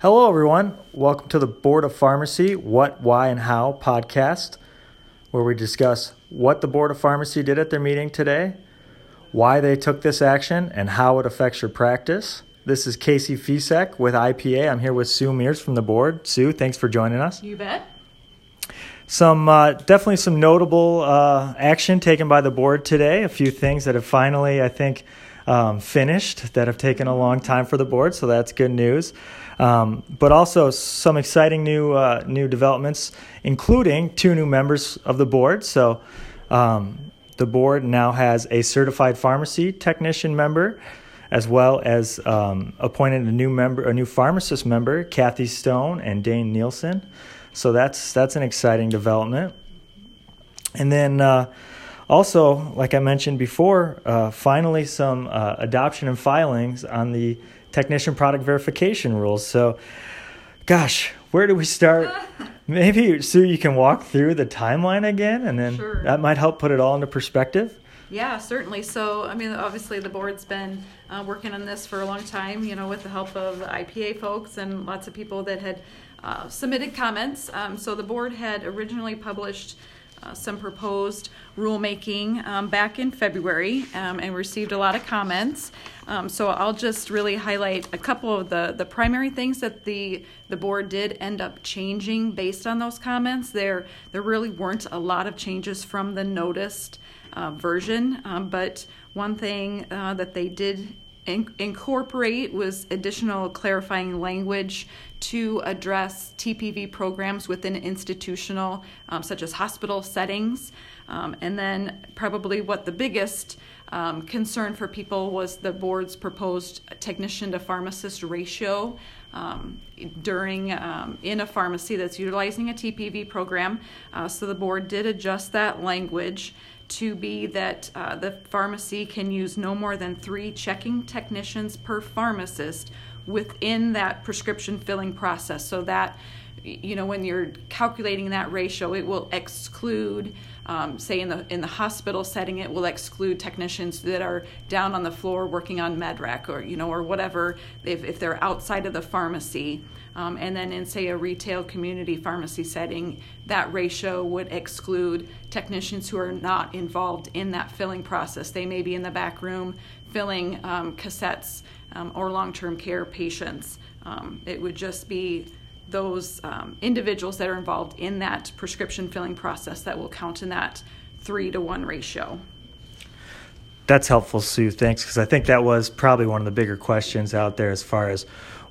Hello, everyone. Welcome to the Board of Pharmacy What, Why, and How podcast, where we discuss what the Board of Pharmacy did at their meeting today, why they took this action, and how it affects your practice. This is Casey Ficek with IPA. I'm here with Sue Mears from the board. Sue, thanks for joining us. You bet. Some uh, definitely some notable uh, action taken by the board today. A few things that have finally, I think, um, finished that have taken a long time for the board, so that's good news. Um, but also some exciting new uh, new developments, including two new members of the board. So um, the board now has a certified pharmacy technician member, as well as um, appointed a new member, a new pharmacist member, Kathy Stone and Dane Nielsen. So that's that's an exciting development. And then uh, also, like I mentioned before, uh, finally some uh, adoption and filings on the technician product verification rules. So, gosh, where do we start? Maybe Sue, you can walk through the timeline again, and then Sure. that might help put it all into perspective. Yeah, certainly. So, I mean, obviously, the board's been uh, working on this for a long time, you know, with the help of IPA folks and lots of people that had uh, submitted comments. Um, so, the board had originally published uh, some proposed rulemaking um, back in February um, and received a lot of comments. Um, so, I'll just really highlight a couple of the, the primary things that the the board did end up changing based on those comments. There, there really weren't a lot of changes from the noticed uh, version, um, but one thing uh, that they did in- incorporate was additional clarifying language to address TPV programs within institutional, um, such as hospital settings. Um, and then, probably what the biggest um, concern for people was the board's proposed technician to pharmacist ratio um, during um, in a pharmacy that's utilizing a TPV program. Uh, so the board did adjust that language to be that uh, the pharmacy can use no more than three checking technicians per pharmacist within that prescription filling process. So that you know when you're calculating that ratio, it will exclude. Um, say in the in the hospital setting, it will exclude technicians that are down on the floor working on medrec or you know or whatever if, if they're outside of the pharmacy. Um, and then in say a retail community pharmacy setting, that ratio would exclude technicians who are not involved in that filling process. They may be in the back room filling um, cassettes um, or long-term care patients. Um, it would just be those um, individuals that are involved in that prescription filling process that will count in that three to one ratio. That's helpful, Sue. Thanks, because I think that was probably one of the bigger questions out there as far as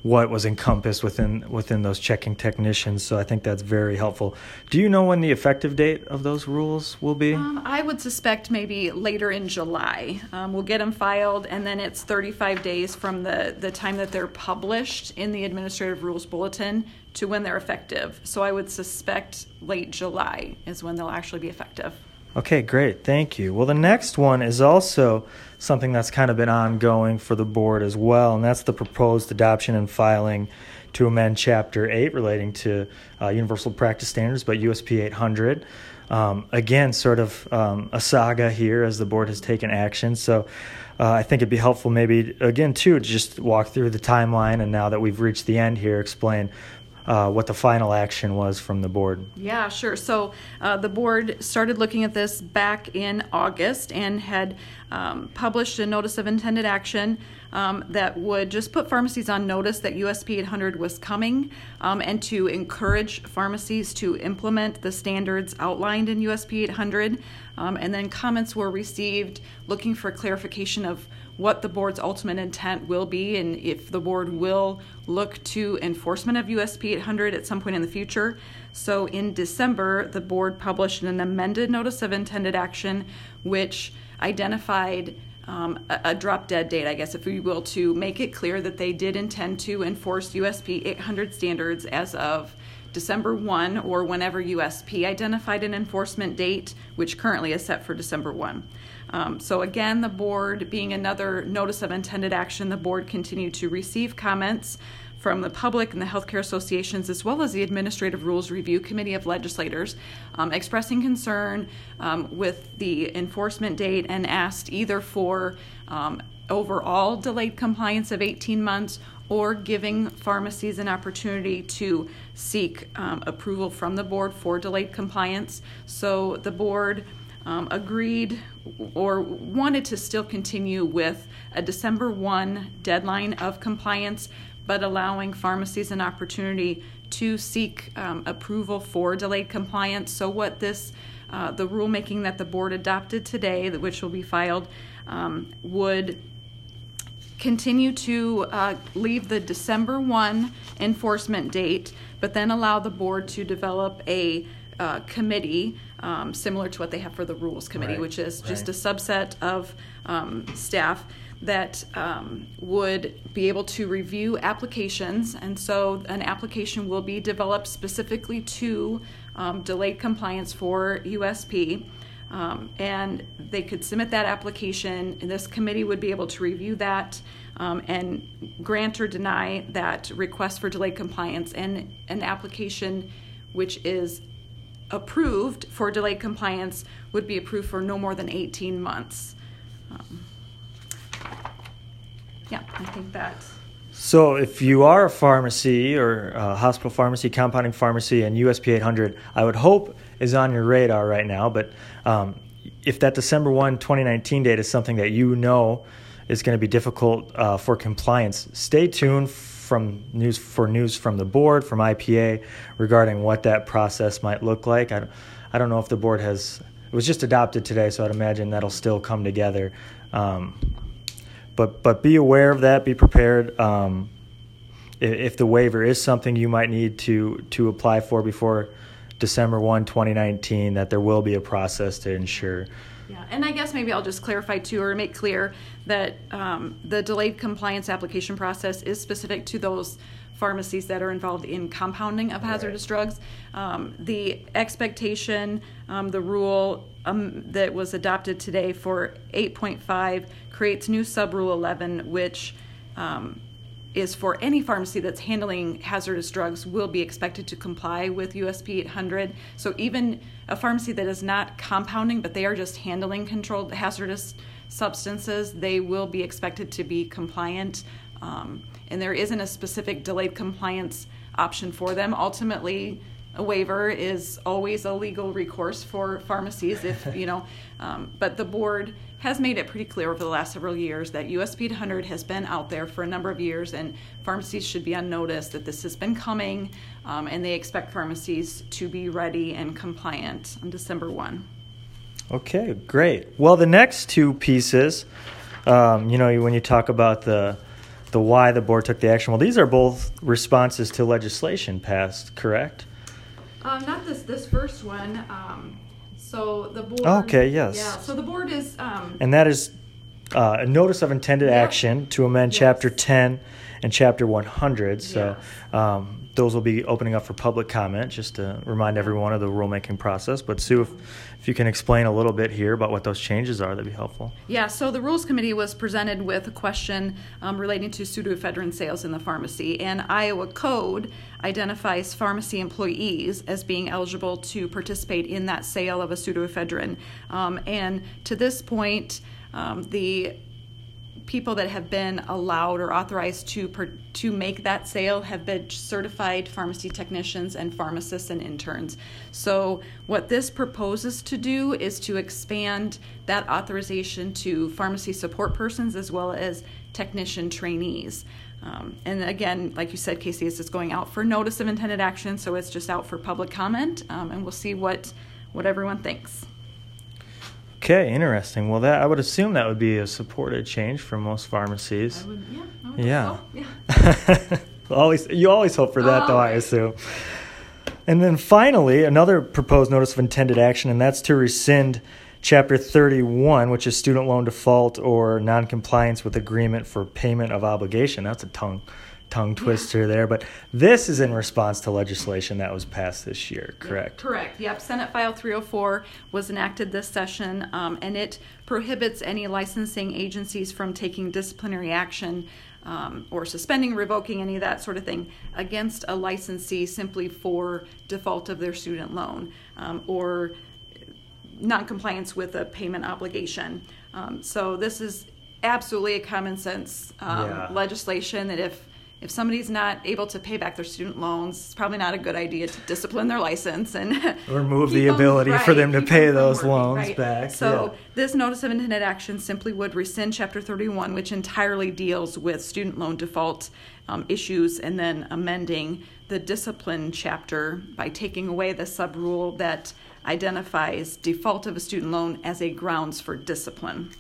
what was encompassed within within those checking technicians. So I think that's very helpful. Do you know when the effective date of those rules will be? Um, I would suspect maybe later in July. Um, we'll get them filed, and then it's 35 days from the, the time that they're published in the Administrative Rules Bulletin to when they're effective. So I would suspect late July is when they'll actually be effective. Okay, great. Thank you. Well, the next one is also something that's kind of been ongoing for the board as well, and that's the proposed adoption and filing to amend Chapter 8 relating to uh, Universal Practice Standards, but USP 800. Um, again, sort of um, a saga here as the board has taken action. So uh, I think it'd be helpful, maybe, again, too, to just walk through the timeline and now that we've reached the end here, explain uh, what the final action was from the board. Yeah, sure. So uh, the board started looking at this back in August and had um, published a notice of intended action um, that would just put pharmacies on notice that USP 800 was coming um, and to encourage pharmacies to implement the standards outlined in USP 800. Um, and then comments were received looking for clarification of what the board's ultimate intent will be and if the board will look to enforcement of USP 800 at some point in the future. So in December, the board published an amended notice of intended action, which identified um, a, a drop dead date, I guess, if we will, to make it clear that they did intend to enforce USP 800 standards as of December 1 or whenever USP identified an enforcement date, which currently is set for December 1. Um, so, again, the board, being another notice of intended action, the board continued to receive comments from the public and the healthcare associations, as well as the Administrative Rules Review Committee of Legislators, um, expressing concern um, with the enforcement date and asked either for um, overall delayed compliance of 18 months or giving pharmacies an opportunity to seek um, approval from the board for delayed compliance. So the board um, agreed or wanted to still continue with a December 1 deadline of compliance, but allowing pharmacies an opportunity to seek um, approval for delayed compliance. So, what this, uh, the rulemaking that the board adopted today, which will be filed, um, would continue to uh, leave the December 1 enforcement date, but then allow the board to develop a uh, committee um, similar to what they have for the rules committee, Right, which is just right. a subset of um, staff that um, would be able to review applications. And so an application will be developed specifically to um, delayed compliance for USP. Um, and they could submit that application, and this committee would be able to review that um, and grant or deny that request for delayed compliance. And an application which is approved for delayed compliance would be approved for no more than 18 months. Um, yeah, I think that. So, if you are a pharmacy or a hospital pharmacy, compounding pharmacy, and USP 800, I would hope is on your radar right now. But um, if that December 1, 2019 date is something that you know is going to be difficult uh, for compliance, stay tuned from news for news from the board, from IPA, regarding what that process might look like. I don't, I don't know if the board has. It was just adopted today, so I'd imagine that'll still come together. Um, but but be aware of that. Be prepared. Um, if, the waiver is something you might need to to apply for before December 1, 2019, that there will be a process to ensure. Yeah, and I guess maybe I'll just clarify too, or make clear that um, the delayed compliance application process is specific to those pharmacies that are involved in compounding of hazardous drugs. Um, the expectation, um, the rule um, that was adopted today for 8.5 creates new sub rule 11, which um, is for any pharmacy that's handling hazardous drugs will be expected to comply with USP 800. So even a pharmacy that is not compounding, but they are just handling controlled hazardous substances, they will be expected to be compliant. Um, and there isn't a specific delayed compliance option for them. Ultimately, a waiver is always a legal recourse for pharmacies if you know um, but the board has made it pretty clear over the last several years that USP 100 has been out there for a number of years and pharmacies should be on notice that this has been coming um, and they expect pharmacies to be ready and compliant on December 1 Okay, great. Well, the next two pieces, um, you know, when you talk about the the why the board took the action, well, these are both responses to legislation passed, correct? Um, not this this first one. Um, so the board. Okay, yes. Yeah. So the board is. Um, And that is uh, a notice of intended action to amend Yes. Chapter 10 and Chapter 100. So um, those will be opening up for public comment, just to remind everyone of the rulemaking process. But Sue, if, if you can explain a little bit here about what those changes are, that'd be helpful. Yeah, so the Rules Committee was presented with a question um, relating to pseudoephedrine sales in the pharmacy, and Iowa Code identifies pharmacy employees as being eligible to participate in that sale of a pseudoephedrine. Um, and to this point, um, the people that have been allowed or authorized to per, to make that sale have been certified pharmacy technicians and pharmacists and interns. So what this proposes to do is to expand that authorization to pharmacy support persons as well as technician trainees. Um, and again, like you said, Casey, it's just going out for notice of intended action, so it's just out for public comment, um, and we'll see what what everyone thinks. Okay, interesting. Well, that I would assume that would be a supported change for most pharmacies. Would, yeah, Yeah. Yeah. always, you always hope for that, Oh, though. I assume. And then finally, another proposed notice of intended action, and that's to rescind Chapter 31, which is student loan default or noncompliance with agreement for payment of obligation. That's a tongue tongue twister there, but this is in response to legislation that was passed this year, correct? Correct. Yep. Senate File 304 was enacted this session, um, and it prohibits any licensing agencies from taking disciplinary action um, or suspending, revoking any of that sort of thing against a licensee simply for default of their student loan um, or noncompliance with a payment obligation. Um, so this is absolutely a common sense um, Yeah. legislation that if if somebody's not able to pay back their student loans, it's probably not a good idea to discipline their license and remove the ability them, for them to pay them those working, loans right? back. So yeah. this notice of intended action simply would rescind Chapter 31, which entirely deals with student loan default um, issues, and then amending the discipline chapter by taking away the sub rule that identifies default of a student loan as a grounds for discipline.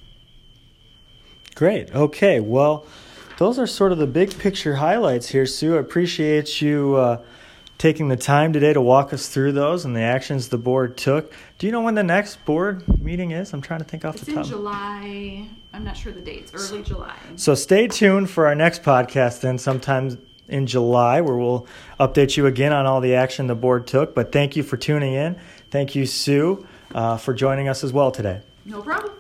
Great. Okay. Well, those are sort of the big picture highlights here, Sue. I appreciate you uh, taking the time today to walk us through those and the actions the board took. Do you know when the next board meeting is? I'm trying to think off it's the top. It's in July. I'm not sure the dates. Early July. So stay tuned for our next podcast then, sometime in July, where we'll update you again on all the action the board took. But thank you for tuning in. Thank you, Sue, uh, for joining us as well today. No problem.